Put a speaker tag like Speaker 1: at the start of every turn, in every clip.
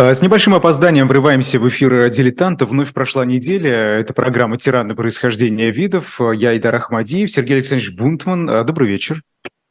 Speaker 1: А, с небольшим опозданием врываемся в эфир «Дилетанта». Вновь прошла неделя. Это программа «Тираны происхождения видов». Я Идар Ахмадиев, Сергей Александрович Бунтман. А, добрый вечер.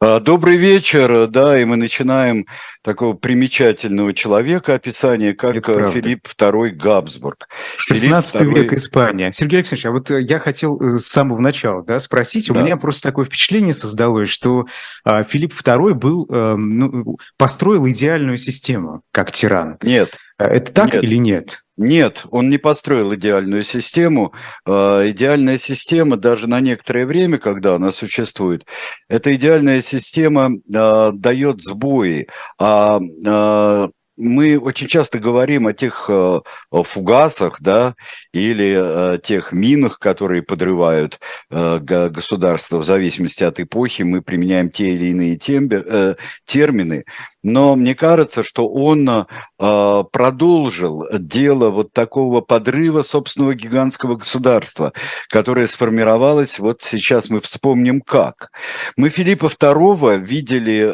Speaker 2: А, добрый вечер, да, и мы начинаем такого примечательного человека, описание, как Это Филипп II Габсбург.
Speaker 1: 16 II... век Испания. Сергей Александрович, а вот я хотел э, с самого начала да, спросить, да. у меня просто такое впечатление создалось, что а, Филипп II был, а, ну, построил идеальную систему, как тиран.
Speaker 2: Нет.
Speaker 1: Это так нет. или нет?
Speaker 2: Нет, он не построил идеальную систему. А, идеальная система даже на некоторое время, когда она существует, эта идеальная система а, дает сбои. А, а мы очень часто говорим о тех э, фугасах, да, или э, тех минах, которые подрывают э, государство в зависимости от эпохи. Мы применяем те или иные термины. Но мне кажется, что он продолжил дело вот такого подрыва собственного гигантского государства, которое сформировалось, вот сейчас мы вспомним как. Мы Филиппа II видели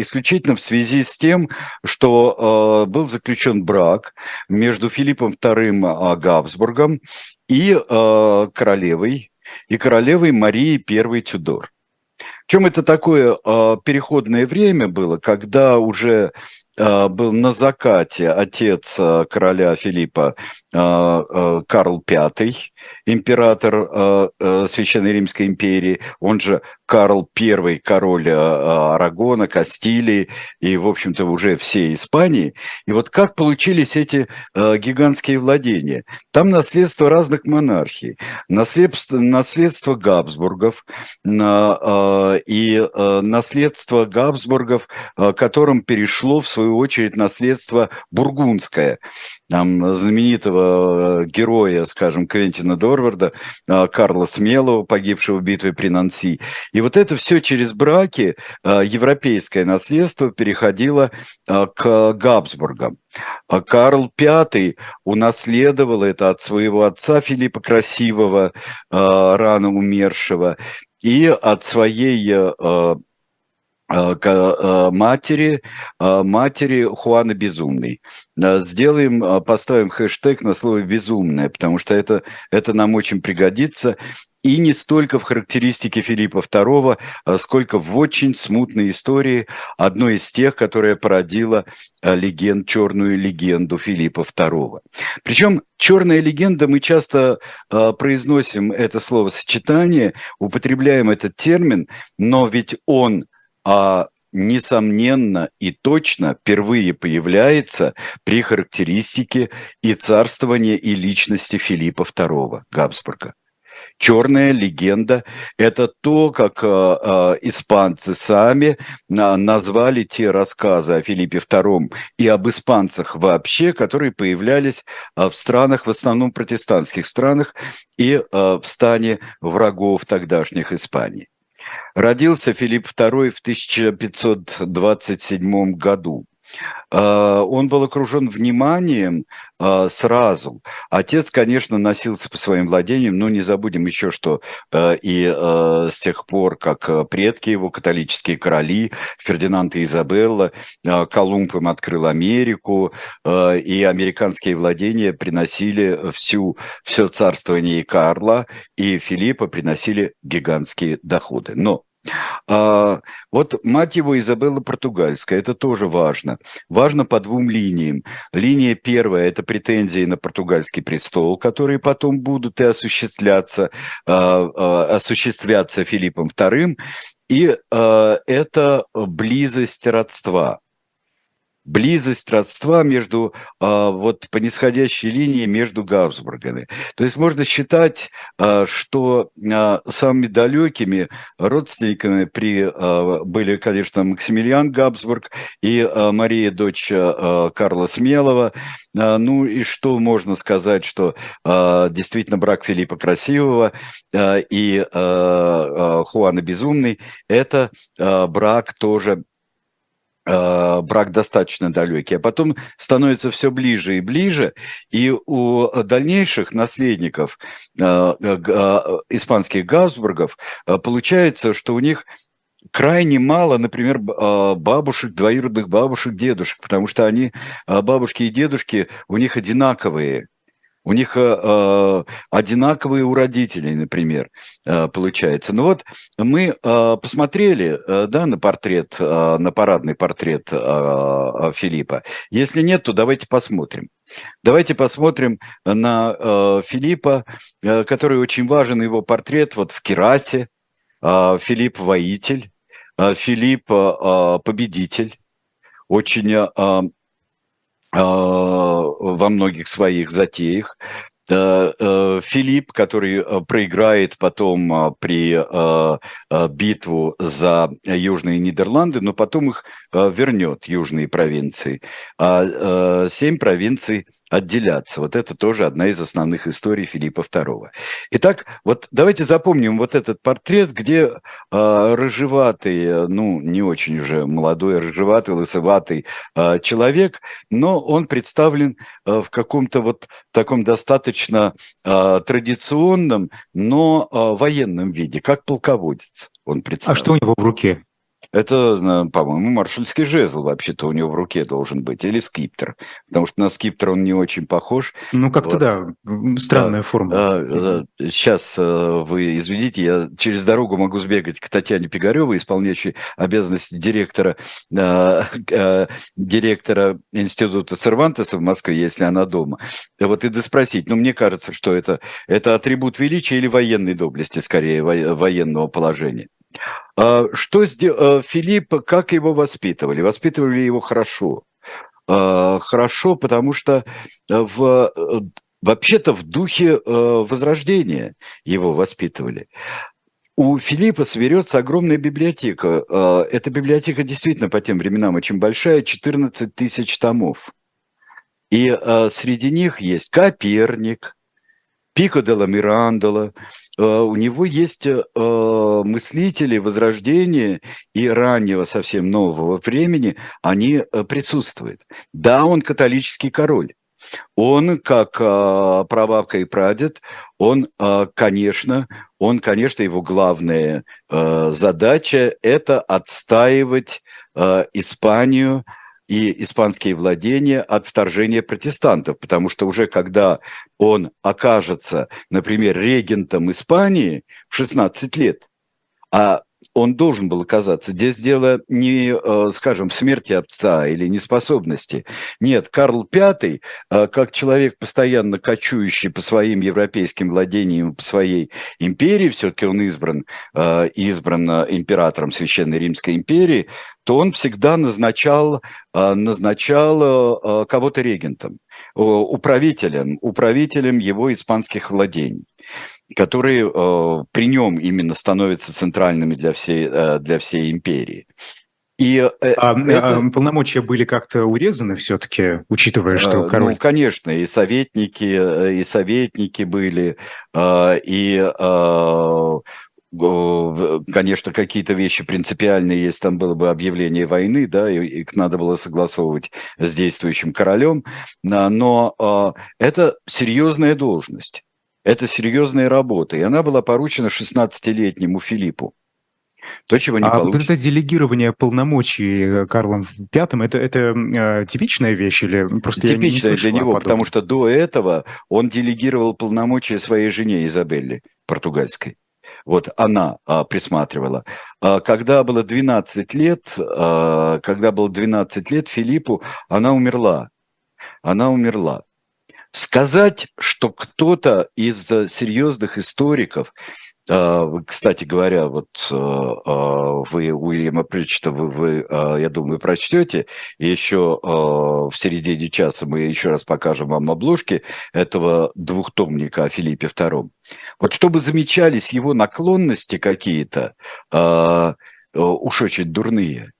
Speaker 2: исключительно в связи с тем, что был заключен брак между Филиппом II Габсбургом и э, королевой, и королевой Марией I Тюдор. В чем это такое э, переходное время было, когда уже был на закате отец короля Филиппа Карл V, император Священной Римской империи, он же Карл I, король э, Арагона, Кастилии и, в общем-то, уже всей Испании. И вот как получились эти э, гигантские владения? Там наследство разных монархий, наследство, наследство Габсбургов э, и наследство Габсбургов, которым перешло, в свою очередь, наследство бургундское там, знаменитого героя, скажем, Квентина Дорварда, Карла Смелого, погибшего в битве при Нанси. И вот это все через браки, а, европейское наследство переходило к Габсбургам. А Карл V унаследовал это от своего отца Филиппа Красивого, рано умершего, и от своей матери, матери Хуана Безумный. Сделаем, поставим хэштег на слово «безумное», потому что это, это нам очень пригодится и не столько в характеристике Филиппа II, сколько в очень смутной истории, одной из тех, которая породила легенд, черную легенду Филиппа II. Причем черная легенда, мы часто э, произносим это словосочетание, употребляем этот термин, но ведь он э, несомненно и точно впервые появляется при характеристике и царствования и личности Филиппа II Габсбурга черная легенда. Это то, как э, э, испанцы сами э, назвали те рассказы о Филиппе II и об испанцах вообще, которые появлялись э, в странах, в основном протестантских странах и э, в стане врагов тогдашних Испании. Родился Филипп II в 1527 году. А, он был окружен вниманием а, сразу. Отец, конечно, носился по своим владениям, но не забудем еще, что а, и с тех пор, как предки его, католические короли, Фердинанд и Изабелла, Колумб им открыл Америку, и американские владения приносили всю, все царствование Карла, и Филиппа приносили гигантские доходы. Но а, вот мать его Изабелла Португальская, это тоже важно. Важно по двум линиям. Линия первая – это претензии на португальский престол, которые потом будут и осуществляться, а, а, осуществляться Филиппом II. И а, это близость родства близость родства между, а, вот по нисходящей линии между Габсбургами. То есть можно считать, а, что а, самыми далекими родственниками при, были, конечно, Максимилиан Габсбург и Мария, дочь Карла Смелого. Ну и что можно сказать, что действительно брак Филиппа Красивого и Хуана Безумный – это брак тоже брак достаточно далекий, а потом становится все ближе и ближе, и у дальнейших наследников э, э, испанских Габсбургов получается, что у них крайне мало, например, бабушек, двоюродных бабушек, дедушек, потому что они, бабушки и дедушки, у них одинаковые у них э, э, одинаковые у родителей, например, э, получается. Ну вот мы э, посмотрели э, да, на портрет, э, на парадный портрет э, э, Филиппа. Если нет, то давайте посмотрим. Давайте посмотрим на э, Филиппа, э, который очень важен, его портрет вот в Керасе. Э, Филипп воитель, э, Филипп э, победитель. Очень э, во многих своих затеях. Э, э, Филипп, который э, проиграет потом при битву за Южные Нидерланды, но потом их вернет, южные провинции. А семь провинций – отделяться. Вот это тоже одна из основных историй Филиппа II. Итак, вот давайте запомним вот этот портрет, где э, рыжеватый, ну, не очень уже молодой, рыжеватый, лысоватый э, человек, но он представлен э, в каком-то вот таком достаточно э, традиционном, но э, военном виде, как полководец он представлен.
Speaker 1: А что у него в руке?
Speaker 2: Это, по-моему, маршальский жезл вообще-то у него в руке должен быть, или скиптер, потому что на скиптер он не очень похож.
Speaker 1: Ну, как-то вот. да, странная
Speaker 2: да,
Speaker 1: форма.
Speaker 2: Да, сейчас э, вы извините, я через дорогу могу сбегать к Татьяне Пигаревой, исполняющей обязанности директора, э, э, директора Института Сервантеса в Москве, если она дома. Вот и доспросить, ну, мне кажется, что это, это атрибут величия или военной доблести, скорее, военного положения. А, что сделал э, Филипп, как его воспитывали? Воспитывали его хорошо. А, хорошо, потому что в, э, вообще-то в духе э, возрождения его воспитывали. У Филиппа соберется огромная библиотека. А, эта библиотека действительно по тем временам очень большая, 14 тысяч томов. И среди них есть Коперник, Пико де ла Мирандола. Э, у него есть э, мыслители Возрождения и раннего совсем нового времени, они э, присутствуют. Да, он католический король. Он, как прабабка и прадед, он, конечно, он, конечно, его главная задача – это отстаивать Испанию и испанские владения от вторжения протестантов, потому что уже когда он окажется, например, регентом Испании в 16 лет, а он должен был оказаться. Здесь дело не, э, скажем, смерти отца или неспособности. Нет, Карл V, э, как человек, постоянно кочующий по своим европейским владениям, по своей империи, все-таки он избран, э, избран императором Священной Римской империи, то он всегда назначал, назначал кого-то регентом, управителем, управителем его испанских владений которые э, при нем именно становятся центральными для всей, э, для всей империи.
Speaker 1: И э, а, это... а полномочия были как-то урезаны все-таки, учитывая, что
Speaker 2: э,
Speaker 1: король...
Speaker 2: Ну, конечно, и советники, э, и советники были, и конечно, какие-то вещи принципиальные, если там было бы объявление войны, да, и их надо было согласовывать с действующим королем, но это серьезная должность. Это серьезная работа, и она была поручена 16-летнему Филиппу.
Speaker 1: То, чего не а получится. это делегирование полномочий э, Карлом V, это, это э, типичная вещь или просто
Speaker 2: Типичная для него, потому что до этого он делегировал полномочия своей жене Изабелле, португальской. Вот она а, присматривала. А, когда было 12 лет, а, когда было 12 лет Филиппу, она умерла. Она умерла. Сказать, что кто-то из э, серьезных историков, э, кстати говоря, вот э, вы Уильяма Притчета, вы, вы, я думаю, прочтете, еще в середине часа мы еще раз покажем вам обложки этого двухтомника о Филиппе II. Вот чтобы замечались его наклонности какие-то, уж очень дурные –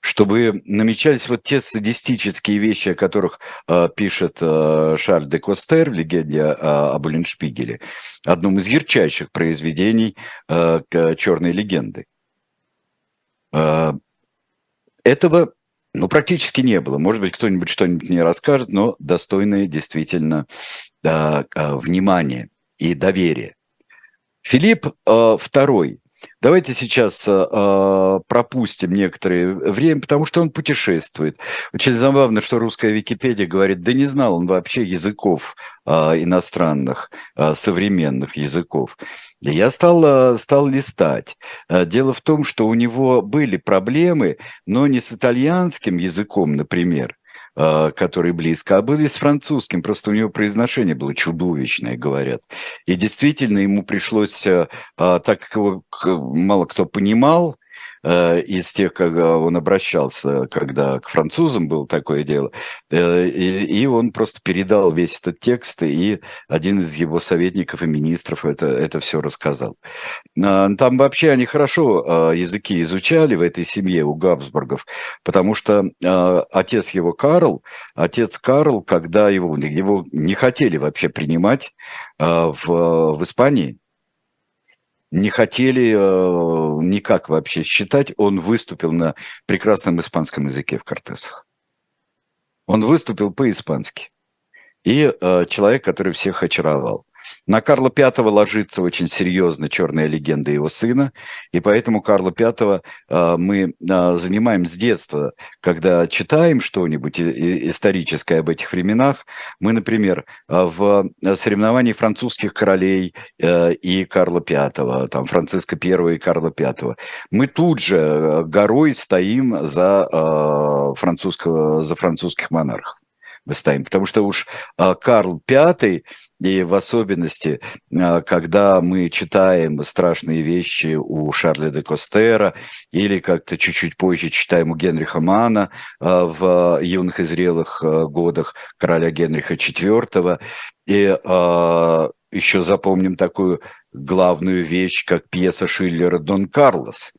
Speaker 2: чтобы намечались вот те садистические вещи, о которых э, пишет э, Шарль де Костер в «Легенде э, об Уллиншпигеле», одном из ярчайших произведений э, «Черной легенды». Э, этого ну, практически не было. Может быть, кто-нибудь что-нибудь мне расскажет, но достойное действительно э, э, внимания и доверия. Филипп э, II Давайте сейчас э, пропустим некоторое время, потому что он путешествует. Очень забавно, что русская Википедия говорит, да не знал он вообще языков э, иностранных, э, современных языков. И я стал, стал листать. Дело в том, что у него были проблемы, но не с итальянским языком, например, Э, который близко, а были с французским, просто у него произношение было чудовищное, говорят. И действительно ему пришлось, э, а, так как его мало кто понимал, Э, из тех, когда он обращался, когда к французам было такое дело, э, и, он просто передал весь этот текст, и один из его советников и министров это, это все рассказал. А, там вообще они хорошо э, языки изучали в этой семье у Габсбургов, потому что отец его Карл, отец Карл, когда его, его не хотели вообще принимать в, в Испании, не хотели э, никак вообще считать, он выступил на прекрасном испанском языке в Кортесах. Он выступил по-испански. И э, человек, который всех очаровал. На Карла V ложится очень серьезно черная легенда его сына, и поэтому Карла V э, мы э, занимаем с детства, когда читаем что-нибудь историческое об этих временах. Мы, например, э, в соревновании французских королей и Карла V, там Франциска I и Карла V, мы тут же горой стоим за, французского, за французских монархов мы ставим. Потому что уж Карл V и в особенности, а, когда мы читаем страшные вещи у Шарля де Костера или как-то чуть-чуть позже читаем у Генриха Мана а, в юных и зрелых годах короля Генриха IV, и еще запомним такую главную вещь, как пьеса Шиллера «Дон Карлос»,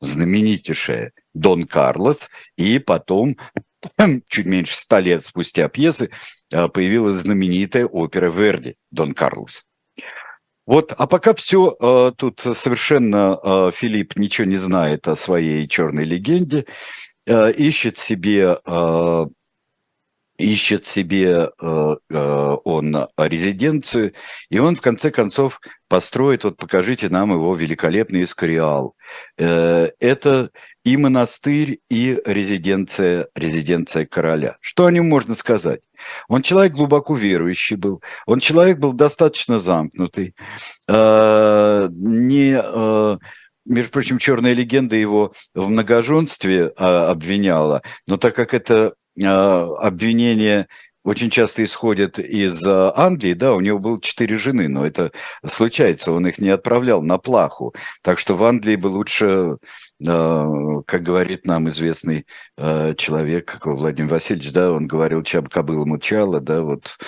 Speaker 2: знаменитейшая «Дон Карлос», и потом чуть меньше ста лет спустя пьесы появилась знаменитая опера Верди «Дон Карлос». Вот, а пока все, а, тут совершенно а, Филипп ничего не знает о своей черной легенде, ищет себе ищет себе э, э, он резиденцию, и он в конце концов построит, вот покажите нам его великолепный Искариал. Э, это и монастырь, и резиденция, резиденция короля. Что о нем можно сказать? Он человек глубоко верующий был, он человек был достаточно замкнутый, э, не... Э, между прочим, черная легенда его в многоженстве а, обвиняла, но так как это а, обвинения очень часто исходят из а, Англии, да, у него было четыре жены, но это случается, он их не отправлял на плаху. Так что в Англии бы лучше, а, как говорит нам известный человек, Владимир Васильевич, да, он говорил, чаб кобыла мучала, да, вот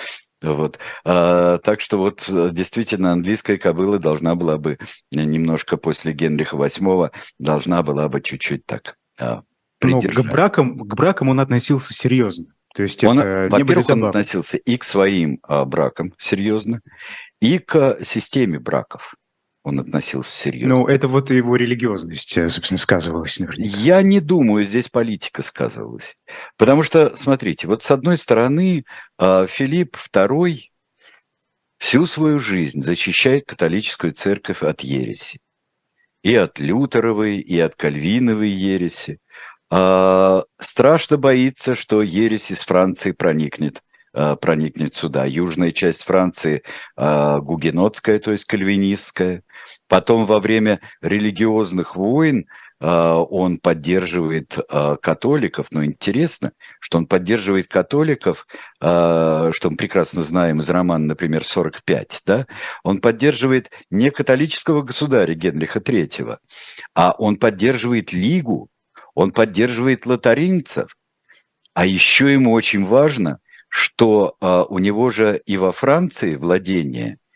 Speaker 2: вот. А, так что вот действительно английская кобыла должна была бы немножко после Генриха VIII должна была бы чуть-чуть так а,
Speaker 1: но к бракам, к бракам он относился серьезно. То есть
Speaker 2: он, во-первых, он относился и к своим а, бракам серьезно, и к системе браков он относился серьезно.
Speaker 1: Ну, это вот его религиозность, э, собственно, сказывалась наверняка.
Speaker 2: Я не думаю, здесь политика сказывалась. Потому что, смотрите, вот с одной стороны, а, Филипп II всю свою жизнь защищает католическую церковь от ереси. И от Лютеровой, и от Кальвиновой ереси. А, страшно боится, что ересь из Франции проникнет проникнет сюда. Южная часть Франции а, гугенотская, то есть кальвинистская. Потом во время религиозных войн он поддерживает католиков, но интересно, что он поддерживает католиков, что мы прекрасно знаем из романа, например, «45», да? он поддерживает не католического государя Генриха III, а он поддерживает Лигу, он поддерживает лотаринцев. А еще ему очень важно, что а, у него же и во Франции владение –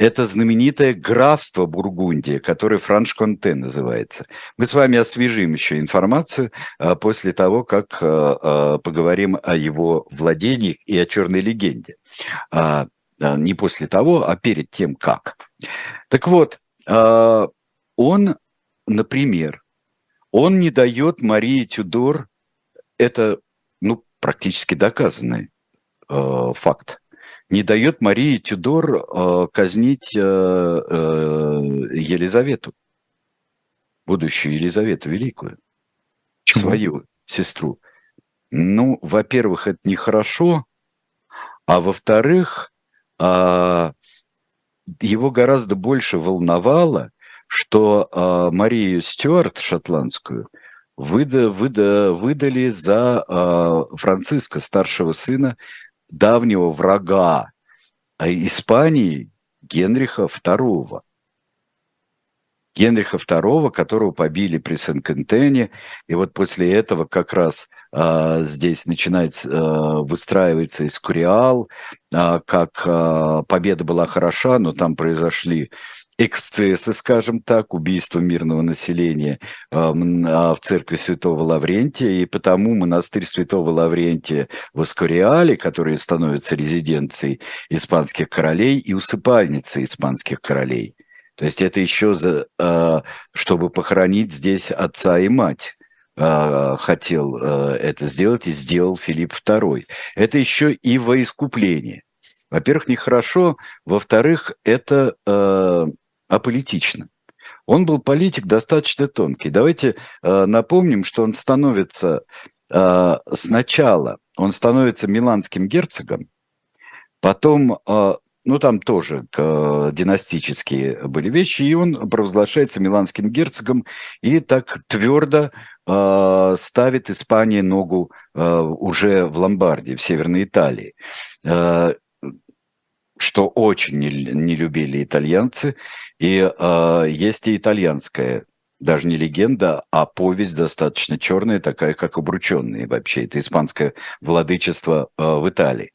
Speaker 2: это знаменитое графство Бургундия, которое Франш-Конте называется. Мы с вами освежим еще информацию а, после того, как а, а, поговорим о его владениях и о черной легенде. А, а, не после того, а перед тем, как. Так вот, а, он, например, он не дает Марии Тюдор, это ну, практически доказанный э, факт, не дает Марии Тюдор э, казнить э, э, Елизавету. будущую Елизавету Великую, Почему? свою сестру. Ну, во-первых, это нехорошо, а во-вторых, его гораздо больше волновало, что Марию Стюарт шотландскую выда, выда, выдали за Франциска, старшего сына, давнего врага Испании Генриха II. Генриха II, которого побили при Сен-Кентене, и вот после этого как раз а, здесь начинает а, выстраиваться Искуриал, а, как а, победа была хороша, но там произошли эксцессы, скажем так, убийство мирного населения а, а, в церкви Святого Лаврентия, и потому монастырь Святого Лаврентия в Искуриале, который становится резиденцией испанских королей и усыпальницей испанских королей – то есть это еще за, а, чтобы похоронить здесь отца и мать а, хотел это сделать и сделал Филипп II. Это еще и во искупление. Во-первых, нехорошо, во-вторых, это аполитично. Он был политик достаточно тонкий. Давайте напомним, что он становится сначала, он становится миланским герцогом, потом ну, там тоже э, династические были вещи, и он провозглашается миланским герцогом и так твердо э, ставит Испании ногу э, уже в Ломбардии, в Северной Италии, э, что очень не любили итальянцы, и э, есть и итальянская даже не легенда, а повесть достаточно черная, такая, как обрученные вообще. Это испанское владычество э, в Италии,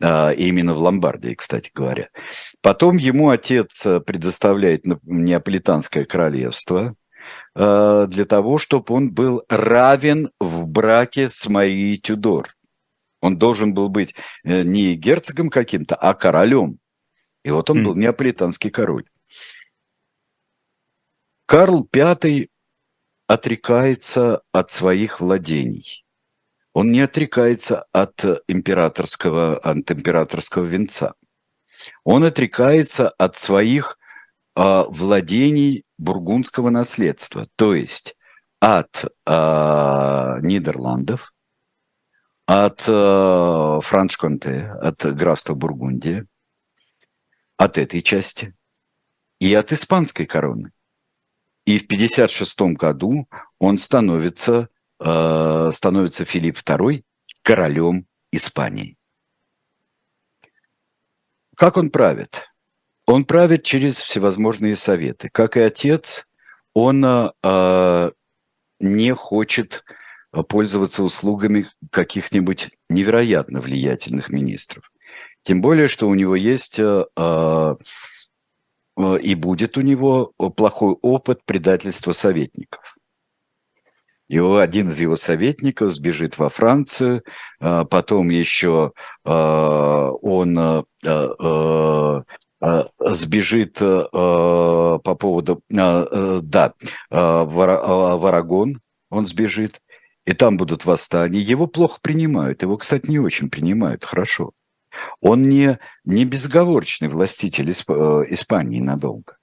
Speaker 2: э, именно в Ломбардии, кстати говоря. Потом ему отец предоставляет Неаполитанское королевство, э, для того, чтобы он был равен в браке с Марией Тюдор. Он должен был быть не герцогом каким-то, а королем. И вот он mm. был неаполитанский король. Карл V отрекается от своих владений. Он не отрекается от императорского, от императорского венца. Он отрекается от своих э, владений бургундского наследства, то есть от э, Нидерландов, от э, Франш-Конте, от графства Бургундия, от этой части и от испанской короны. И в 1956 году он становится, э, становится Филипп II королем Испании. Как он правит? Он правит через всевозможные советы. Как и отец, он э, не хочет пользоваться услугами каких-нибудь невероятно влиятельных министров. Тем более, что у него есть э, и будет у него э, плохой опыт предательства советников. Его, один из его советников сбежит во Францию, э, потом еще он сбежит по поводу, да, в Арагон он сбежит, и там будут восстания. Его плохо принимают, его, кстати, не очень принимают хорошо. Он не, не безоговорочный властитель Исп, э, Испании надолго.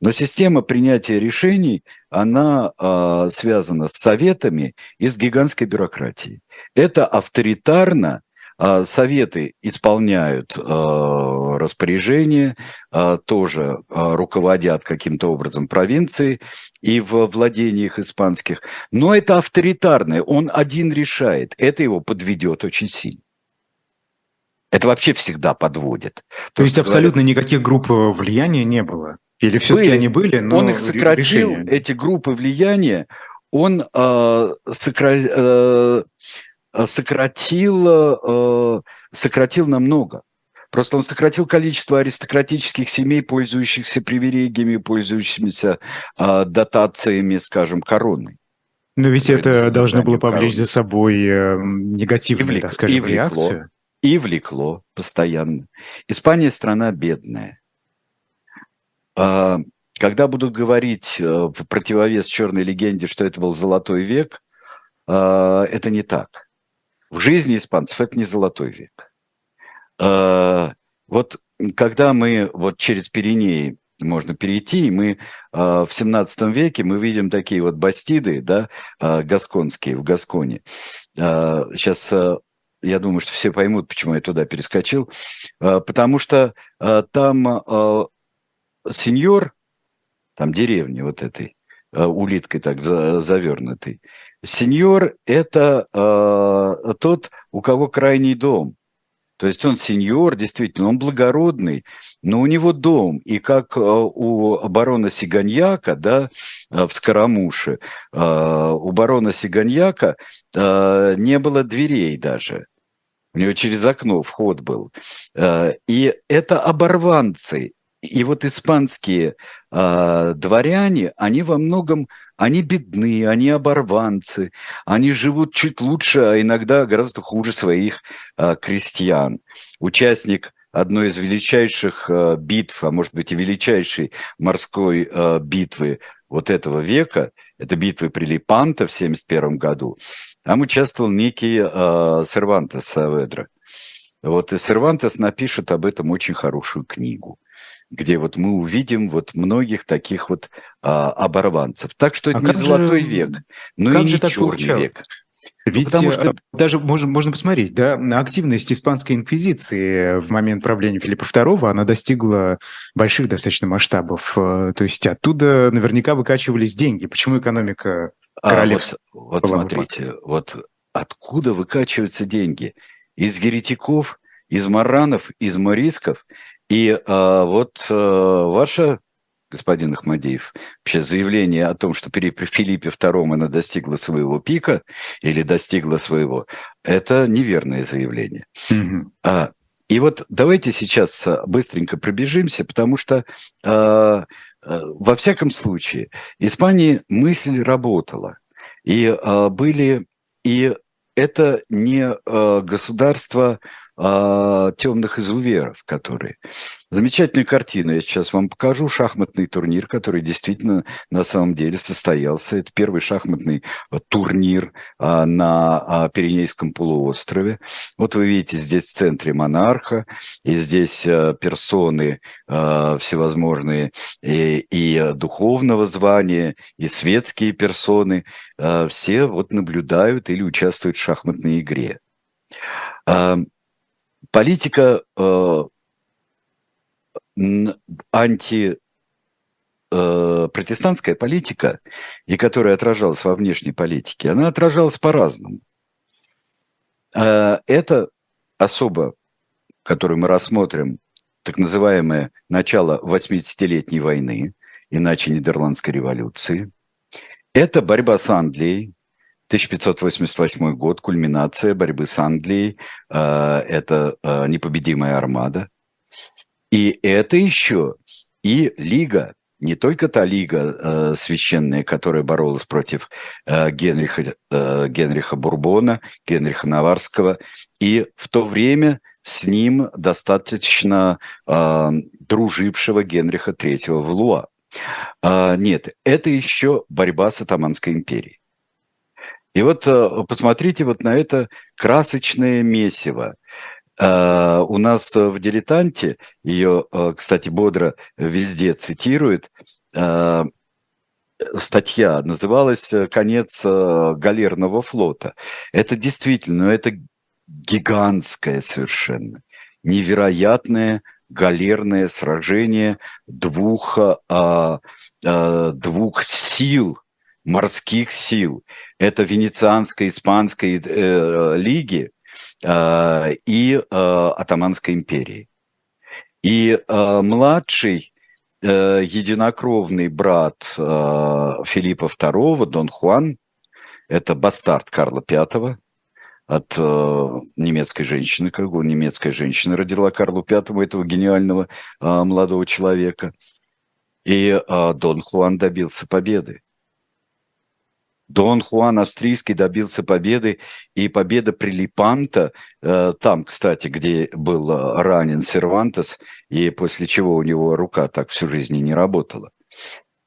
Speaker 2: Но система принятия решений, она э, связана с советами и с гигантской бюрократией. Это авторитарно, э, советы исполняют э, распоряжения, э, тоже э, руководят каким-то образом провинцией и в владениях испанских. Но это авторитарное, он один решает, это его подведет очень сильно. Это вообще всегда подводит.
Speaker 1: То есть абсолютно никаких групп э, влияния не было? Или все-таки были. они были,
Speaker 2: но Он их сократил, решение... эти группы влияния, он э, сокра... э, сократил, э, сократил намного. Просто он сократил количество аристократических семей, пользующихся привилегиями, пользующимися э, дотациями, скажем, короны.
Speaker 1: Но ведь это должно было повлечь за собой э, негативную, так скажем, реакцию
Speaker 2: и влекло постоянно. Испания страна бедная. А, когда будут говорить э, в противовес черной легенде, что это был золотой век, а, это не так. В жизни испанцев это не золотой век. А, вот когда мы вот через Пиренеи можно перейти, и мы в 17 веке мы видим такие вот бастиды, да, гасконские в Гасконе. Сейчас я думаю, что все поймут, почему я туда перескочил, потому что там сеньор, там деревни вот этой, улиткой так завернутой, сеньор – это тот, у кого крайний дом. То есть он сеньор, действительно, он благородный, но у него дом. И как э, у барона Сиганьяка, да, э, в Скоромуше, э, у барона Сиганьяка не было дверей даже. У него через окно вход был. И это оборванцы. И вот испанские дворяне, они во многом они бедны, они оборванцы, они живут чуть лучше, а иногда гораздо хуже своих а, крестьян. Участник одной из величайших битв, а может быть и величайшей морской битвы вот этого века, это битвы при Лепанто в 1971 году, там участвовал некий а, Сервантес Саведра. Вот и Сервантес напишет об этом очень хорошую книгу где вот мы увидим вот многих таких вот а, оборванцев. Так что это а не золотой же, век, но и не черный век.
Speaker 1: Ведь ну, потому что... даже можно, можно посмотреть, да, активность испанской инквизиции в момент правления Филиппа II, она достигла больших достаточно масштабов. Э, то есть оттуда наверняка выкачивались деньги. Почему экономика королевства?
Speaker 2: А, вот, вот смотрите, вот откуда выкачиваются деньги? Из еретиков, из маранов, из морисков и а, вот а, ваше, господин Ахмадеев, вообще заявление о том, что при, Филиппе II она достигла своего пика или достигла своего, это неверное заявление. Mm-hmm. А, и вот давайте сейчас быстренько пробежимся, потому что а, а, во всяком случае Испании мысль работала. И а, были, и это не а, государство а, темных изуверов, которые. Замечательная картина, я сейчас вам покажу. Шахматный турнир, который действительно на самом деле состоялся. Это первый шахматный а, турнир а, на а, Пиренейском полуострове. Вот вы видите здесь в центре монарха, и здесь персоны всевозможные и, и духовного звания, и светские персоны. Все вот наблюдают или участвуют в шахматной игре. А, политика э, анти э, политика, и которая отражалась во внешней политике, она отражалась по-разному. Э, это особо, которую мы рассмотрим, так называемое начало 80-летней войны, иначе Нидерландской революции. Это борьба с Англией, 1588 год, кульминация борьбы с Англией, э, это э, непобедимая армада. И это еще и лига, не только та лига э, священная, которая боролась против Генриха, Генриха Бурбона, Генриха Наварского, и в то время с ним достаточно дружившего Генриха III в Луа. Нет, это еще борьба с Атаманской империей. И вот э, посмотрите вот на это красочное месиво. Э, у нас в «Дилетанте», ее, э, кстати, бодро везде цитирует, статья называлась «Конец галерного флота». Это действительно, это гигантское совершенно, невероятное галерное сражение двух, двух сил, морских сил это Венецианской, Испанской э, лиги э, и э, Атаманской империи. И э, младший э, единокровный брат э, Филиппа II, Дон Хуан, это бастард Карла V, от э, немецкой женщины, как бы немецкая женщина родила Карлу Пятому этого гениального э, молодого человека. И э, Дон Хуан добился победы. Дон Хуан Австрийский добился победы, и победа при Липанто, э, там, кстати, где был э, ранен Сервантес, и после чего у него рука так всю жизнь не работала.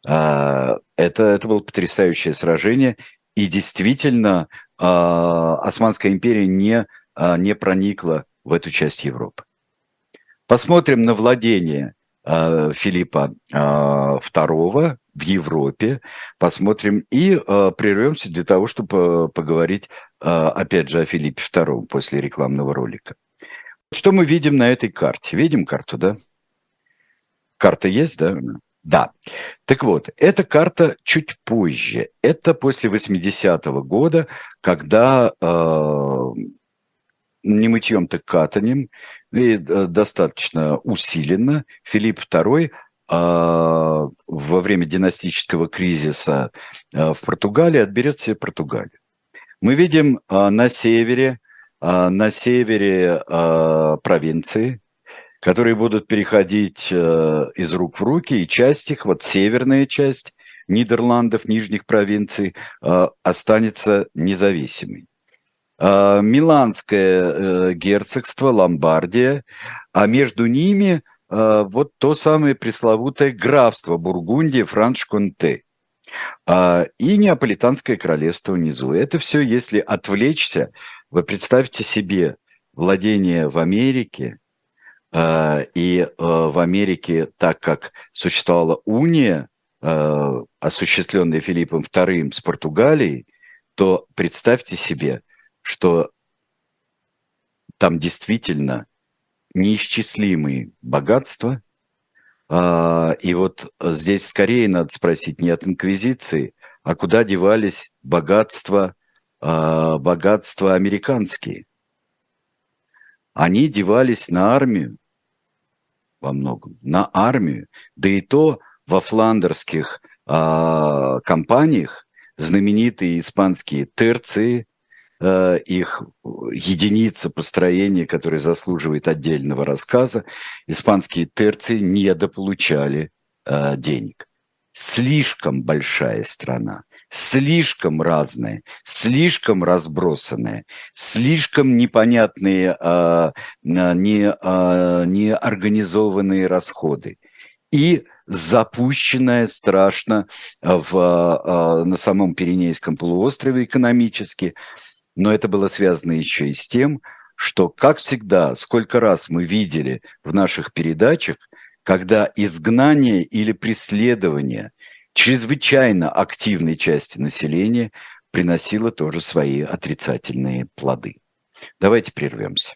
Speaker 2: Э, это, это было потрясающее сражение, и действительно э, Османская империя не, э, не проникла в эту часть Европы. Посмотрим на владение Филиппа II в Европе, посмотрим и прервемся для того, чтобы поговорить опять же о Филиппе II после рекламного ролика. Что мы видим на этой карте? Видим карту, да? Карта есть, да? Да. Так вот, эта карта чуть позже. Это после 80-го года, когда э, не мытьем, так катанием, и э, достаточно усиленно Филипп II э, во время династического кризиса э, в Португалии отберет себе Португалию. Мы видим э, на севере, э, на севере провинции, которые будут переходить э, из рук в руки, и часть их, вот северная часть Нидерландов, нижних провинций, останется независимой. Э, Миланское герцогство, Ломбардия, а между ними вот то самое пресловутое графство Бургундия, Франш-Конте. И Неаполитанское королевство внизу. Это все, если отвлечься, вы представьте себе владение в Америке – Э, и э, в Америке, так как существовала уния, э, осуществленная Филиппом II с Португалией, то представьте себе, что там действительно неисчислимые богатства. И вот здесь скорее надо спросить не от инквизиции, а куда девались богатства, богатства американские. Они девались на армию, во многом, на армию, да и то во фландерских э, компаниях знаменитые испанские терции, э, их единица построения, которая заслуживает отдельного рассказа, испанские терции недополучали э, денег. Слишком большая страна, слишком разные, слишком разбросанные, слишком непонятные, а, не, а, неорганизованные расходы. И запущенная страшно в, а, на самом Пиренейском полуострове экономически. Но это было связано еще и с тем, что, как всегда, сколько раз мы видели в наших передачах, когда изгнание или преследование – чрезвычайно активной части населения приносило тоже свои отрицательные плоды. Давайте прервемся.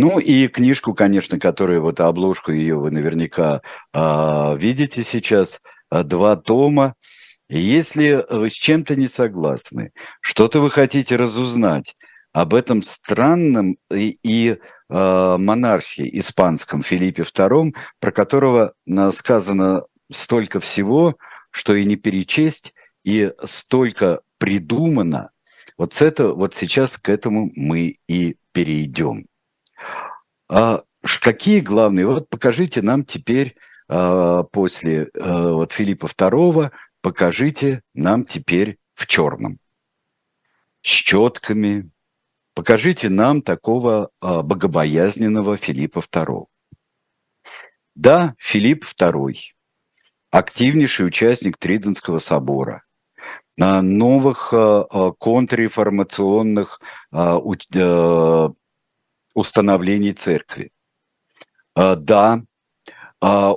Speaker 2: Ну и книжку, конечно, которую вот обложку ее вы наверняка э, видите сейчас, а, два тома. Если вы с чем-то не согласны, что-то вы хотите разузнать об этом странном и, и э, монархе испанском Филиппе II, про которого сказано столько всего, что и не перечесть, и столько придумано, вот, с этого, вот сейчас к этому мы и перейдем. А какие главные? Вот покажите нам теперь а, после а, вот Филиппа II, покажите нам теперь в черном. С четками. Покажите нам такого а, богобоязненного Филиппа II. Да, Филипп II, активнейший участник Триденского собора, новых контрреформационных установлений церкви. А, да, а,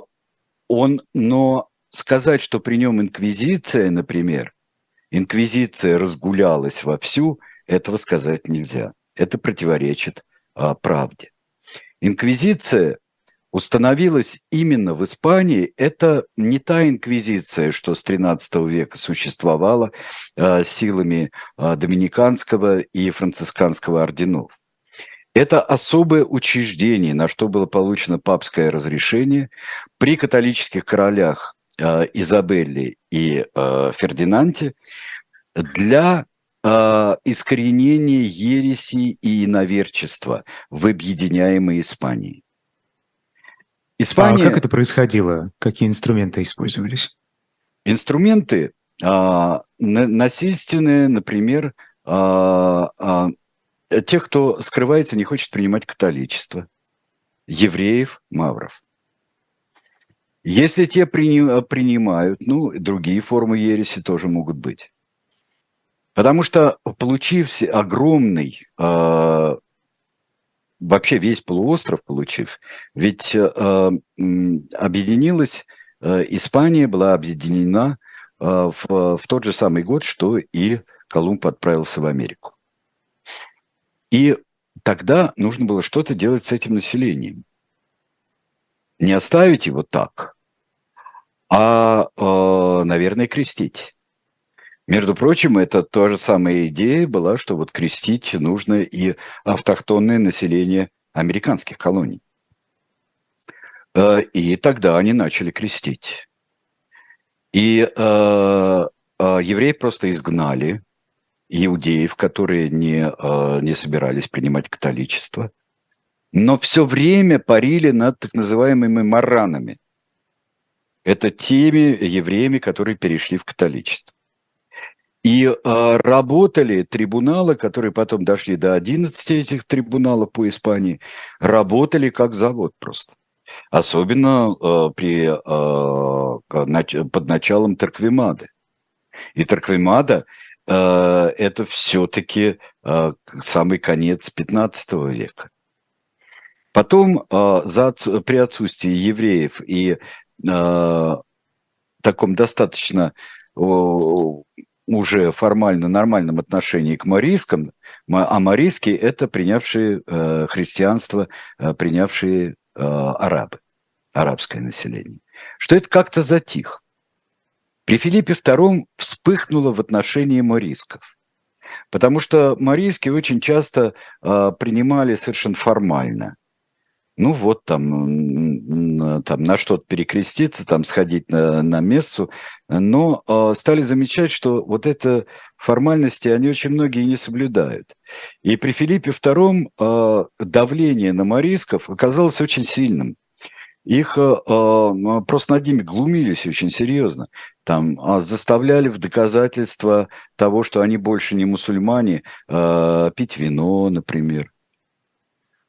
Speaker 2: он, но сказать, что при нем инквизиция, например, инквизиция разгулялась вовсю, этого сказать нельзя. Это противоречит а, правде. Инквизиция установилась именно в Испании, это не та инквизиция, что с XIII века существовала силами доминиканского и францисканского орденов. Это особое учреждение, на что было получено папское разрешение при католических королях э, Изабелле и э, Фердинанде для э, искоренения ереси и иноверчества в объединяемой Испании.
Speaker 1: Испания... А как это происходило? Какие инструменты использовались?
Speaker 2: Инструменты а, насильственные, например, а, а, тех, кто скрывается, не хочет принимать католичество, евреев, мавров. Если те при, принимают, ну, другие формы ереси тоже могут быть. Потому что, получив огромный э, вообще весь полуостров получив. Ведь э, объединилась э, Испания, была объединена э, в, в тот же самый год, что и Колумб отправился в Америку. И тогда нужно было что-то делать с этим населением. Не оставить его так, а, э, наверное, крестить. Между прочим, это та же самая идея была, что вот крестить нужно и автохтонное население американских колоний. Э, и тогда они начали крестить. И э, э, евреев просто изгнали, иудеев, которые не, э, не собирались принимать католичество, но все время парили над так называемыми маранами. Это теми евреями, которые перешли в католичество. И э, работали трибуналы, которые потом дошли до 11 этих трибуналов по Испании, работали как завод просто. Особенно э, при, э, нач, под началом Тарквимады. И Тарквимада это все-таки э, самый конец 15 века. Потом э, за, при отсутствии евреев и э, таком достаточно уже формально нормальном отношении к марийским, а марийские – это принявшие э, христианство, э, принявшие э, арабы, арабское население. Что это как-то затих. При Филиппе II вспыхнуло в отношении марийсков. Потому что марийские очень часто э, принимали совершенно формально – ну вот там, там на что-то перекреститься, там сходить на, на мессу, но э, стали замечать, что вот это формальности, они очень многие не соблюдают. И при Филиппе II э, давление на марийсков оказалось очень сильным. Их э, просто над ними глумились очень серьезно. Там э, заставляли в доказательство того, что они больше не мусульмане, э, пить вино, например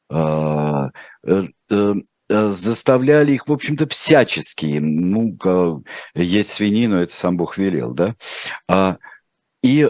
Speaker 2: Э, э, э, заставляли их, в общем-то, всячески, ну, есть свинину, это сам Бог велел, да, а, и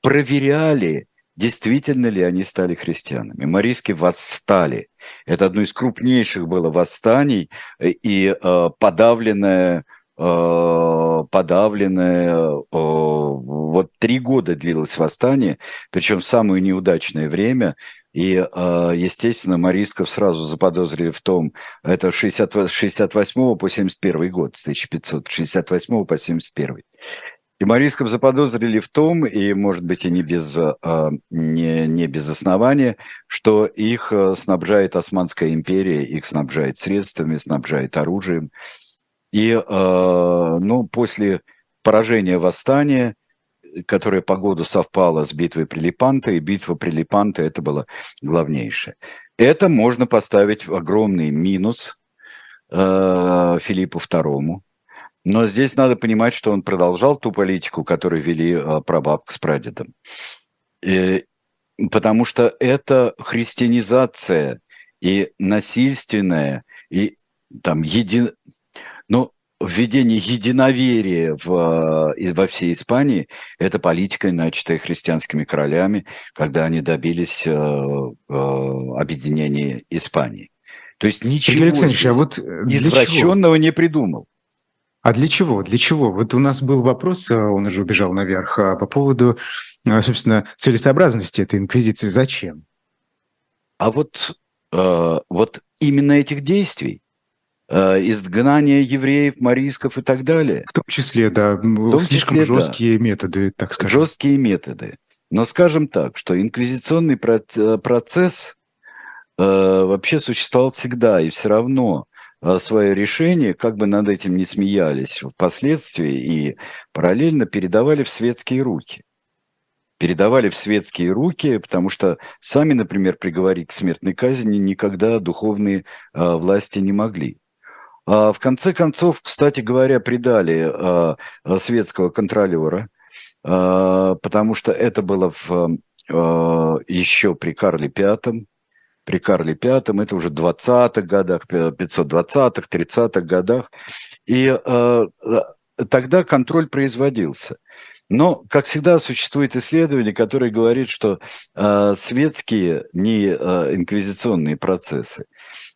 Speaker 2: проверяли, действительно ли они стали христианами. Марийски восстали. Это одно из крупнейших было восстаний и подавленное подавленное, вот три года длилось восстание, причем самое неудачное время, и, естественно, Марисков сразу заподозрили в том, это 60, 68 по 71 год, с 1568 по 71. И Марисков заподозрили в том, и, может быть, и не без, а, не, не без основания, что их а, снабжает Османская империя, их снабжает средствами, снабжает оружием. И ну, после поражения восстания которая по году совпала с битвой при Лепанто, и битва при Лепанто это было главнейшее. Это можно поставить в огромный минус э, Филиппу II. Но здесь надо понимать, что он продолжал ту политику, которую вели э, прабабка с прадедом. И, потому что это христианизация и насильственная, и там един... Ну, введение единоверия в, во всей Испании – это политика, начатая христианскими королями, когда они добились э, э, объединения Испании. То есть ничего
Speaker 1: Александрович, а вот
Speaker 2: извращенного не придумал.
Speaker 1: А для чего? Для чего? Вот у нас был вопрос, э, он уже убежал наверх, а по поводу, э, собственно, целесообразности этой инквизиции. Зачем?
Speaker 2: А вот, э, вот именно этих действий. Э, изгнание евреев, марийсков и так далее.
Speaker 1: В том числе, да, в том слишком числе, жесткие да, методы, так
Speaker 2: скажем. Жесткие методы. Но скажем так, что инквизиционный э, процесс э, вообще существовал всегда, и все равно свое решение, как бы над этим не смеялись впоследствии, и параллельно передавали в светские руки. Передавали в светские руки, потому что сами, например, приговорить к смертной казни никогда духовные э, власти не могли. А, в конце концов, кстати говоря, предали а, а, светского контролера, потому что это было в, еще при Карле V, при Карле V, это уже в 20-х годах, 520-х, 30-х годах, и тогда контроль производился. Но, как всегда, существует исследование, которое говорит, что э, светские, не э, инквизиционные процессы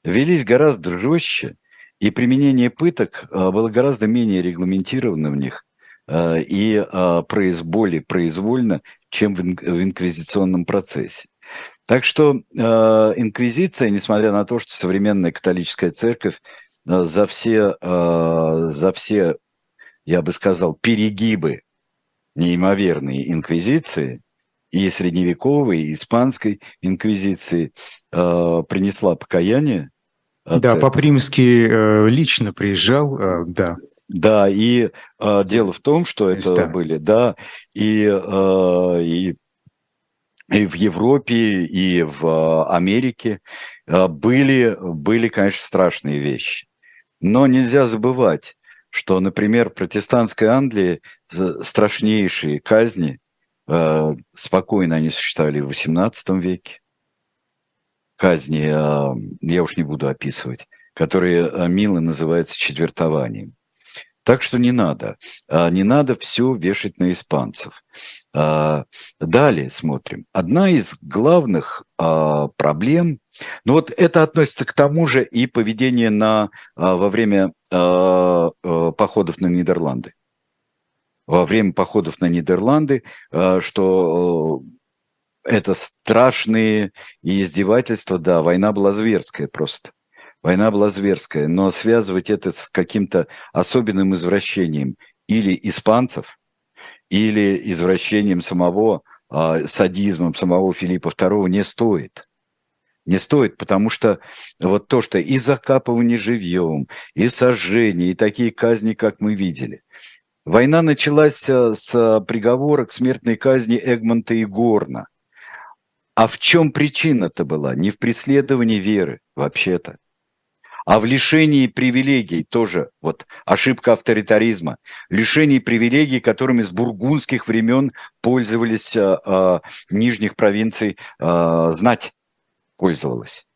Speaker 2: велись гораздо жестче, и применение пыток а, было гораздо менее регламентировано в них а, и а, более произвольно, чем в инквизиционном процессе. Так что инквизиция, несмотря на то, что современная католическая церковь за все, за все, я бы сказал, перегибы неимоверные инквизиции и средневековой, и испанской инквизиции принесла покаяние,
Speaker 1: да, Папа Римский э, лично приезжал, э, да.
Speaker 2: Да, и э, дело в том, что это да. были, да, и, э, и, и в Европе, и в Америке э, были, были, конечно, страшные вещи. Но нельзя забывать, что, например, в протестантской Англии страшнейшие казни, э, спокойно они существовали в XVIII веке, казни, я уж не буду описывать, которые мило называются четвертованием. Так что не надо. А, не надо все вешать на испанцев. Далее смотрим. Одна из главных проблем, ну вот это относится к тому же и поведение на, во время походов на Нидерланды. Во время походов на Нидерланды, что это страшные издевательства, да, война была зверская просто. Война была зверская, но связывать это с каким-то особенным извращением или испанцев, или извращением самого, э, садизмом самого Филиппа II не стоит. Не стоит, потому что вот то, что и закапывание живьем, и сожжение, и такие казни, как мы видели. Война началась э, с приговора к смертной казни Эгмонта и Горна – а в чем причина-то была? Не в преследовании веры, вообще-то, а в лишении привилегий тоже, вот ошибка авторитаризма, лишении привилегий, которыми с бургундских времен пользовались а, а, нижних провинций а, знать, пользовалась.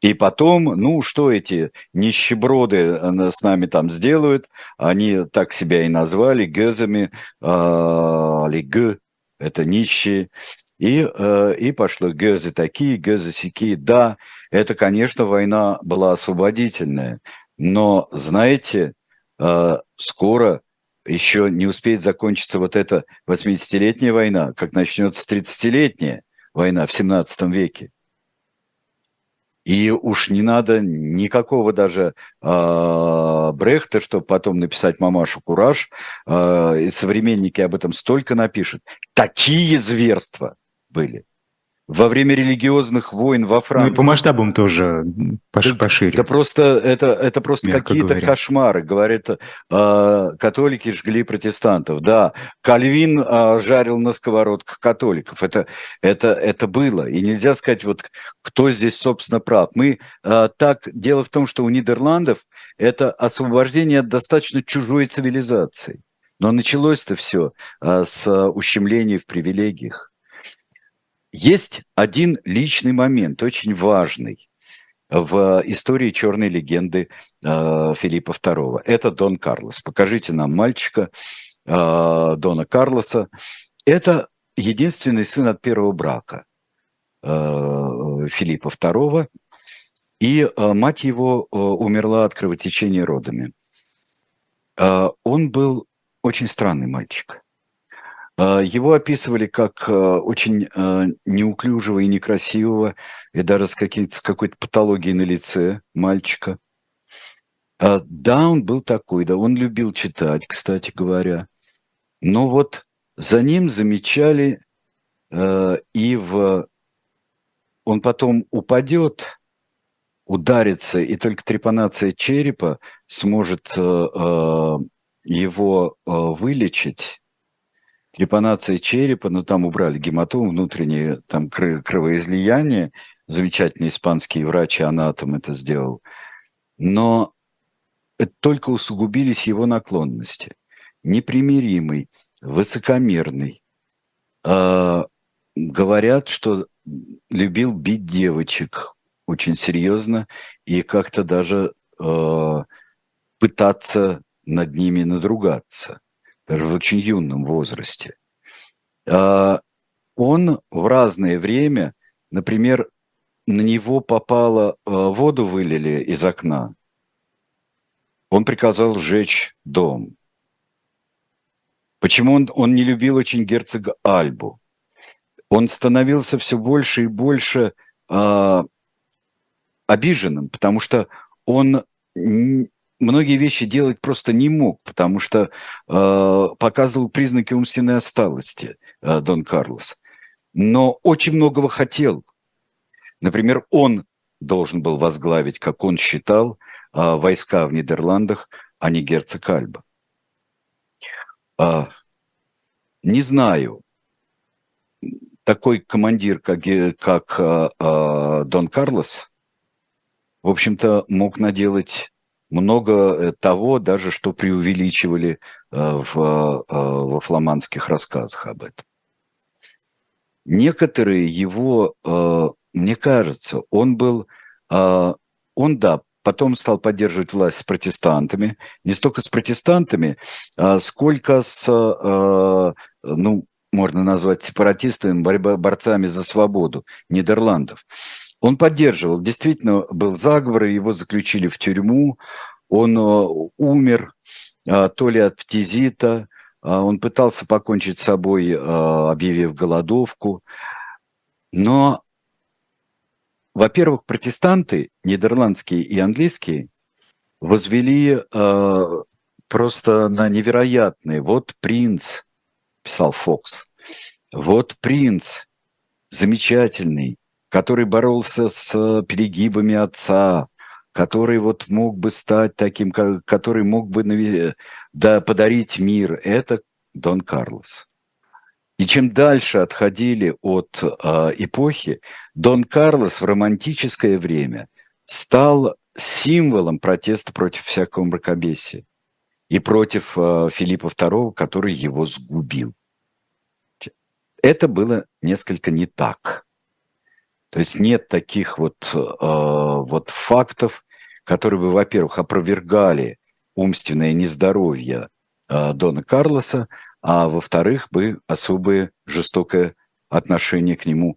Speaker 2: И потом, ну, что эти нищеброды э, с нами там сделают? Они так себя и назвали, гезами, э, г, это нищие. И, э, и пошло гезы такие, гезы сякие. Да, это, конечно, война была освободительная, но, знаете, э, скоро еще не успеет закончиться вот эта 80-летняя война, как начнется 30-летняя война в 17 веке. И уж не надо никакого даже э, Брехта, чтобы потом написать «Мамашу Кураж». Э, и современники об этом столько напишут. Такие зверства были во время религиозных войн во Франции. Ну и
Speaker 1: по масштабам тоже пош, пошире.
Speaker 2: Да просто это, это просто какие-то кошмары. Говорят, э, католики жгли протестантов. Да, Кальвин э, жарил на сковородках католиков. Это, это, это было. И нельзя сказать, вот кто здесь, собственно, прав. Мы э, так... Дело в том, что у Нидерландов это освобождение от достаточно чужой цивилизации. Но началось-то все э, с ущемления в привилегиях. Есть один личный момент, очень важный в истории черной легенды э, Филиппа II. Это Дон Карлос. Покажите нам мальчика э, Дона Карлоса. Это единственный сын от первого брака э, Филиппа II. И мать его умерла от кровотечения родами. Он был очень странный мальчик. Его описывали как очень неуклюжего и некрасивого, и даже с, с какой-то патологией на лице мальчика. Да, он был такой, да, он любил читать, кстати говоря. Но вот за ним замечали и в... Он потом упадет, ударится, и только трепанация черепа сможет э, э, его э, вылечить. Трепанация черепа, ну там убрали гематому, внутреннее там кровоизлияние, замечательный испанский врач-анатом это сделал. Но это только усугубились его наклонности. Непримиримый, высокомерный. Э, говорят, что любил бить девочек, очень серьезно и как-то даже э, пытаться над ними надругаться, даже в очень юном возрасте. Э, он в разное время, например, на него попало, э, воду вылили из окна, он приказал сжечь дом. Почему он, он не любил очень герцога Альбу? Он становился все больше и больше э, обиженным, потому что он многие вещи делать просто не мог, потому что э, показывал признаки умственной осталости э, Дон Карлос. Но очень многого хотел. Например, он должен был возглавить, как он считал, э, войска в Нидерландах, а не герцог Альба. Э, не знаю, такой командир, как, как э, э, Дон Карлос – в общем-то, мог наделать много э, того, даже что преувеличивали э, в, э, во фламандских рассказах об этом. Некоторые его, мне кажется, он был, он, да, потом стал поддерживать власть с протестантами, не столько с протестантами, сколько с, ну, можно назвать сепаратистами, борьба, борцами за свободу Нидерландов. Он поддерживал. Действительно, был заговор, его заключили в тюрьму. Он э, умер э, то ли от птизита, э, он пытался покончить с собой, объявив голодовку. Но, во-первых, протестанты, нидерландские и английские, возвели просто на невероятные. Вот принц, писал Фокс, вот принц, замечательный, который боролся с перегибами отца, который вот мог бы стать таким, который мог бы да, подарить мир, это Дон Карлос. И чем дальше отходили от э, эпохи, Дон Карлос в романтическое время стал символом протеста против всякого мракобесия и против э, Филиппа II, который его сгубил. Это было несколько не так. То есть нет таких вот, э, вот фактов, которые бы, во-первых, опровергали умственное нездоровье э, Дона Карлоса, а во-вторых, бы особое жестокое отношение к нему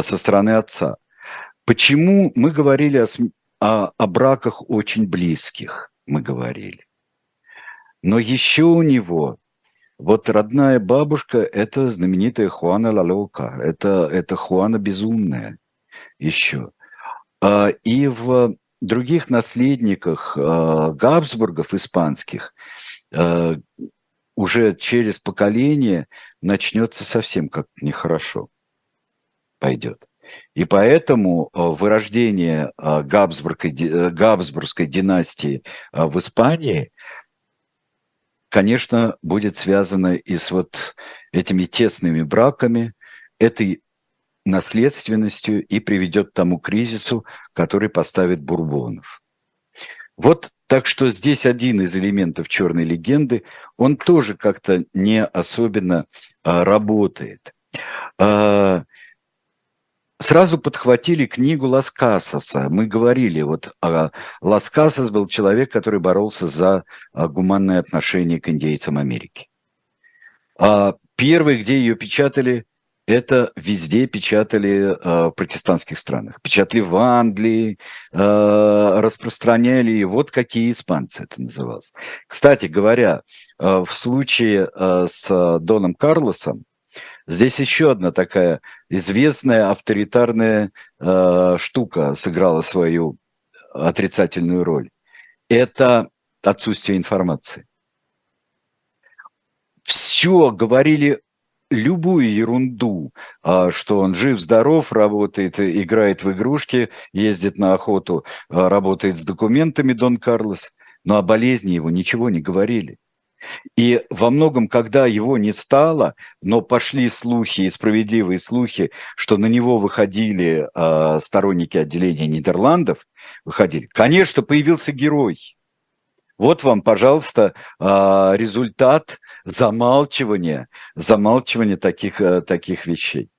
Speaker 2: со стороны отца. Почему мы говорили о, о, о браках очень близких, мы говорили. Но еще у него вот родная бабушка – это знаменитая Хуана Лалока, это, это Хуана Безумная еще. А, и в других наследниках а, Габсбургов испанских а, уже через поколение начнется совсем как нехорошо пойдет. И поэтому вырождение Габсбургской, Габсбургской династии в Испании, конечно, будет связано и с вот этими тесными браками, этой наследственностью и приведет к тому кризису, который поставит Бурбонов. Вот так что здесь один из элементов черной легенды, он тоже как-то не особенно а, работает. А, сразу подхватили книгу Лас Касаса. Мы говорили, вот а, Лас Касас был человек, который боролся за а, гуманное отношение к индейцам Америки. А, первый, где ее печатали, это везде печатали э, в протестантских странах. Печатали в Англии, э, распространяли. Вот какие испанцы это называлось. Кстати говоря, э, в случае э, с Доном Карлосом, здесь еще одна такая известная авторитарная э, штука сыграла свою отрицательную роль. Это отсутствие информации. Все говорили любую ерунду, а, что он жив-здоров, работает, играет в игрушки, ездит на охоту, а, работает с документами Дон Карлос, но о болезни его ничего не говорили. И во многом, когда его не стало, но пошли слухи справедливые слухи, что на него выходили э, сторонники отделения Нидерландов, выходили, конечно, появился герой – вот вам, пожалуйста, а, результат замалчивания, замалчивания таких, э, таких вещей.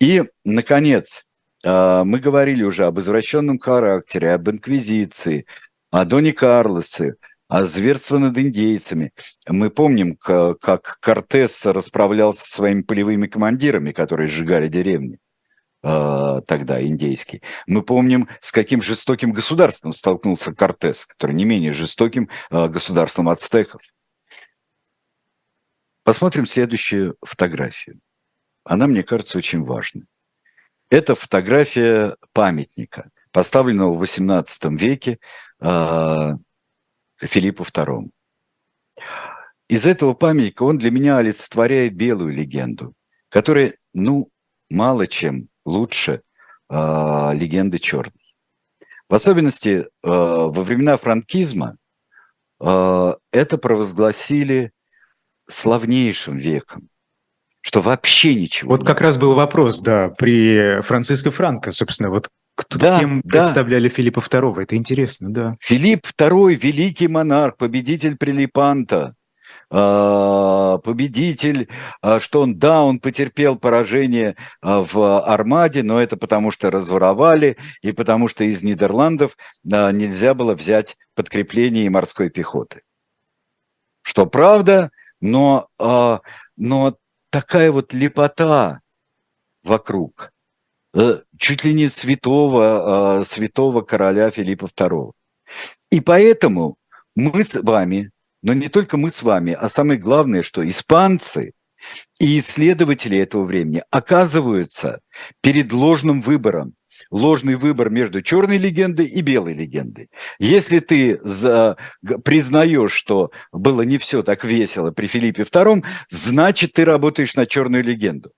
Speaker 2: И, наконец, а, мы говорили уже об извращенном характере, об инквизиции, о Доне Карлосе, о зверстве над индейцами. Мы помним, как Кортес расправлялся со своими полевыми командирами, которые сжигали деревни. Э, тогда индейский. Мы помним, с каким жестоким государством столкнулся Кортес, который не менее жестоким э, государством ацтеков. Посмотрим следующую фотографию. Она, мне кажется, очень важной. Это фотография памятника, поставленного в XVIII веке э, Филиппу II. Из этого памятника он для меня олицетворяет белую легенду, которая, ну, мало чем лучше э, легенды черной. В особенности э, во времена франкизма э, это провозгласили славнейшим веком, что вообще ничего.
Speaker 1: Вот как раз был вопрос, да, при Франциско Франко, собственно, вот кто, да, кем да. представляли Филиппа II, это интересно, да.
Speaker 2: Филипп II – великий монарх, победитель Прилипанта, победитель, а, что он, да, он потерпел поражение а, в Армаде, но это потому что разворовали и потому что из Нидерландов нельзя было взять подкрепление морской пехоты. Что правда, но, но такая вот лепота вокруг, э, чуть ли не святого, святого короля Филиппа II. И поэтому мы с вами но не только мы с вами, а самое главное, что испанцы и исследователи этого времени оказываются перед ложным выбором. Ложный выбор между черной легендой и белой легендой. Если ты за, признаешь, что было не все так весело при Филиппе II, значит, ты работаешь на черную легенду.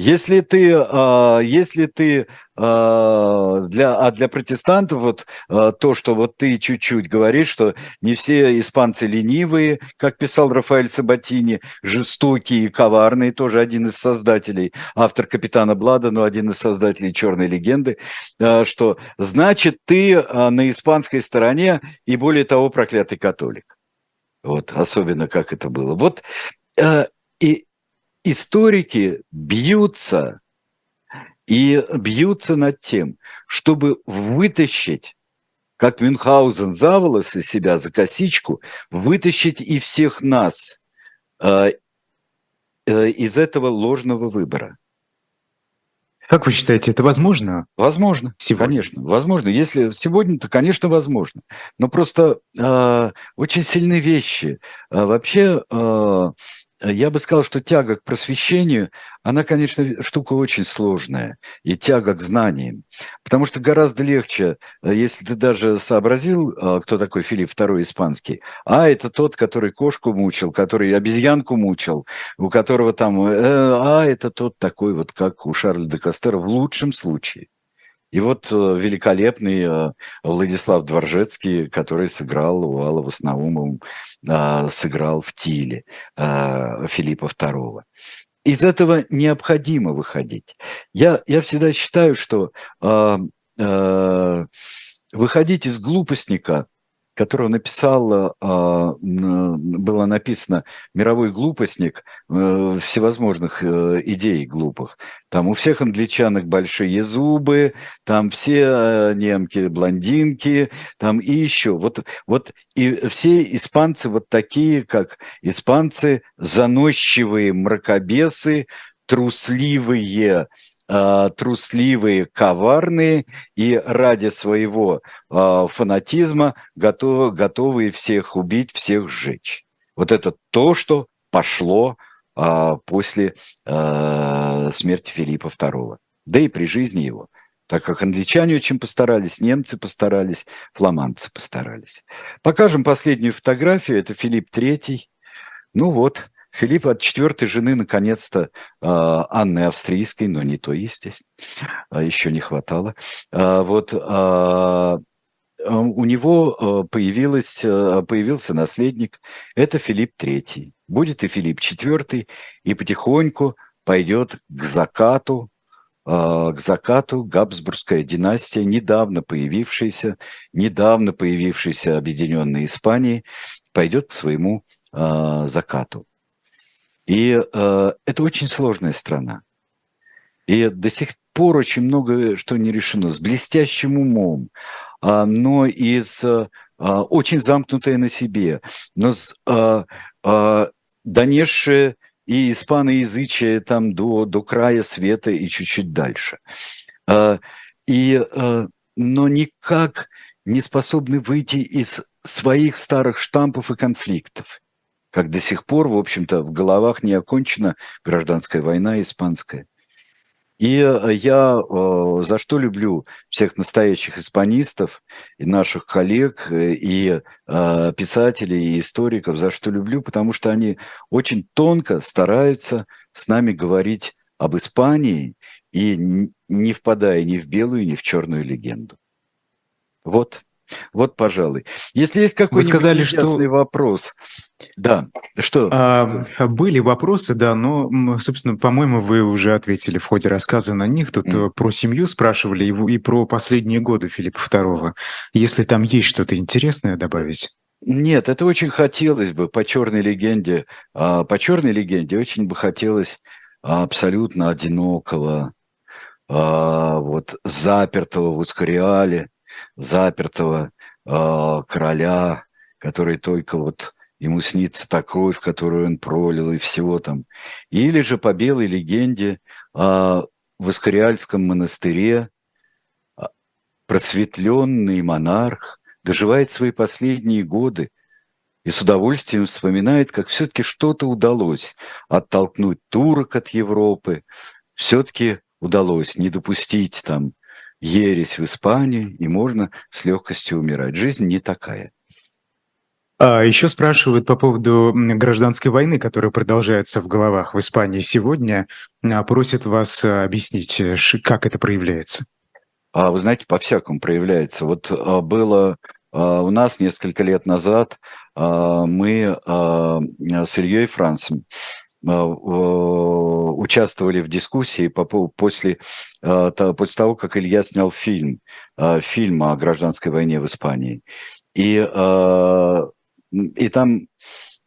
Speaker 2: Если ты, а, если ты а, для, а для протестантов вот а, то, что вот ты чуть-чуть говоришь, что не все испанцы ленивые, как писал Рафаэль Сабатини, жестокие и коварные, тоже один из создателей, автор «Капитана Блада», но один из создателей «Черной легенды», что значит ты на испанской стороне и более того проклятый католик. Вот особенно как это было. Вот и историки бьются и бьются над тем, чтобы вытащить, как Мюнхгаузен за волосы себя, за косичку, вытащить и всех нас э, э, из этого ложного выбора.
Speaker 1: Как вы считаете, это возможно?
Speaker 2: Возможно, сегодня. конечно, возможно. Если сегодня, то, конечно, возможно. Но просто э, очень сильные вещи. А вообще э, Э, я бы сказал, что тяга к просвещению, она, конечно, штука очень сложная, и тяга к знаниям. Потому что гораздо легче, э, если ты даже сообразил, э, кто такой Филипп II испанский, а это тот, который кошку мучил, который обезьянку мучил, у которого там, а это тот такой вот, как у Шарля де Кастера в лучшем случае. И вот великолепный Владислав Дворжецкий, который сыграл у Алла с Наумовым а, сыграл в Тиле Филиппа II. Из этого необходимо выходить. Я, я всегда считаю, что а, выходить из глупостника которого написал, а, было написано «Мировой глупостник» э, всевозможных э, идей глупых. Там у всех англичанок большие зубы, там все э, немки блондинки, там и еще. Вот, вот и все испанцы вот такие, как испанцы, заносчивые мракобесы, трусливые, э, трусливые, коварные и ради своего э, фанатизма готовы, готовые всех убить, всех сжечь. Вот это то, что пошло э, после э, смерти Филиппа II, да и при жизни его. Так как англичане очень постарались, немцы постарались, фламандцы постарались. Покажем последнюю фотографию. Это Филипп III. Ну вот, Филипп от четвертой жены, наконец-то, а, Анны Австрийской, но не то, естественно, а, еще не хватало. А, вот у него появилась, появился наследник, это Филипп III. Будет и Филипп IV, и потихоньку пойдет к закату, к закату Габсбургская династия, недавно появившаяся, недавно появившаяся Объединенной Испании, пойдет к своему закату. И э, это очень сложная страна. И до сих пор очень много что не решено. С блестящим умом, э, но и с э, очень замкнутая на себе, но с э, э, донесшее и испаноязычие там до, до края света и чуть-чуть дальше. Э, и, э, но никак не способны выйти из своих старых штампов и конфликтов как до сих пор, в общем-то, в головах не окончена гражданская война испанская. И э, я э, за что люблю всех настоящих испанистов и наших коллег, э, и писателей, и историков, за что люблю, потому что они очень тонко стараются с нами говорить об Испании и не впадая ни в белую, ни в черную легенду. Вот. Вот, пожалуй. Если есть какой-нибудь Вы сказали, что... вопрос. Да, что?
Speaker 1: А, были вопросы, да, но, собственно, по-моему, вы уже ответили в ходе рассказа на них. Тут mm. про семью спрашивали и, и про последние годы Филиппа II. Если там есть что-то интересное добавить?
Speaker 2: Нет, это очень хотелось бы по черной легенде. А, по черной легенде очень бы хотелось абсолютно одинокого, а, вот запертого в Ускориале, запертого э, короля, который только вот ему снится та кровь, которую он пролил, и всего там. Или же по белой легенде э, в Искариальском монастыре а, просветленный монарх доживает свои последние годы и с удовольствием вспоминает, как все-таки что-то удалось оттолкнуть турок от Европы, все-таки удалось не допустить там ересь в Испании, и можно с легкостью умирать. Жизнь не такая.
Speaker 1: А еще спрашивают по поводу гражданской войны, которая продолжается в головах в Испании сегодня. А, просят вас объяснить, э, как это проявляется.
Speaker 2: А вы знаете, по-всякому проявляется. Вот а, было у нас несколько лет назад мы с Ильей Францем а, участвовали в дискуссии по, после, а, после того, как Илья снял фильм, фильм о гражданской войне в Испании. И, и там,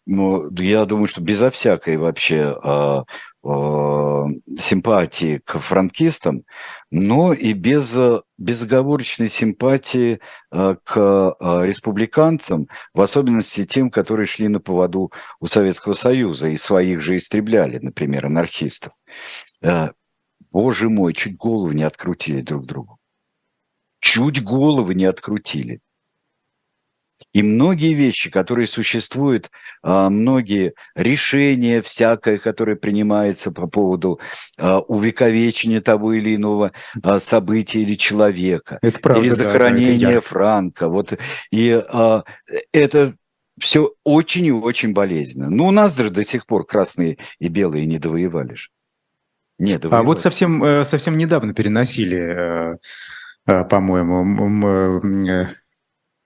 Speaker 2: ну, я думаю, что безо всякой вообще Э, симпатии к франкистам, но и без безоговорочной симпатии э, к э, республиканцам, в особенности тем, которые шли на поводу у Советского Союза и своих же истребляли, например, анархистов. Боже мой, чуть голову не открутили друг другу. Чуть головы не открутили. И многие вещи, которые существуют, а, многие решения всякое, которое принимается по поводу а, увековечения того или иного а, события или человека, это правда, или захоронения да, это Франка. Вот, и это все очень и очень болезненно. Ну, у нас же до сих пор красные и белые не довоевали же.
Speaker 1: Не довоевали. А вот совсем, э, совсем недавно переносили, э, э, по-моему,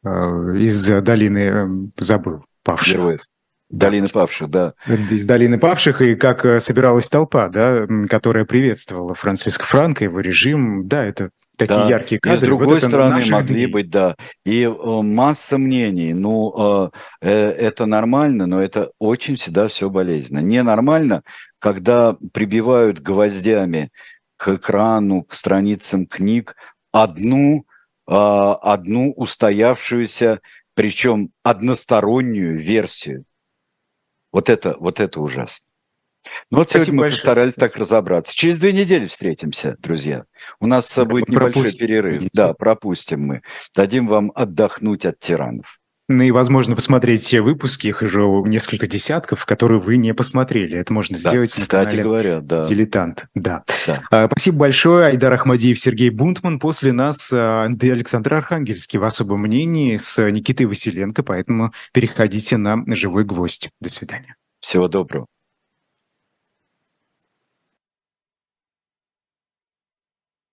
Speaker 1: из долины, эм, забыл, павших. Героев.
Speaker 2: Долины павших, да.
Speaker 1: Из долины павших, и как э, собиралась толпа, да, которая приветствовала Франциско Франко, его режим, да, это такие да. яркие кадры.
Speaker 2: И с другой вот стороны могли дней. быть, да, и э, масса мнений. Ну, э, это нормально, но это очень всегда все болезненно. Ненормально, когда прибивают гвоздями к экрану, к страницам книг одну, одну устоявшуюся, причем одностороннюю версию вот это, вот это ужасно. Ну вот Спасибо сегодня мы большое. постарались так разобраться. Через две недели встретимся, друзья. У нас будет небольшой перерыв. Да, пропустим мы. Дадим вам отдохнуть от тиранов.
Speaker 1: Ну и, возможно, посмотреть все выпуски, их уже несколько десятков, которые вы не посмотрели. Это можно да, сделать
Speaker 2: кстати на канале говоря, да.
Speaker 1: «Дилетант». Да. да. А, спасибо большое. Айдар Ахмадиев, Сергей Бунтман. После нас а, Александр Архангельский в особом мнении с Никитой Василенко, поэтому переходите на «Живой гвоздь». До свидания.
Speaker 2: Всего доброго.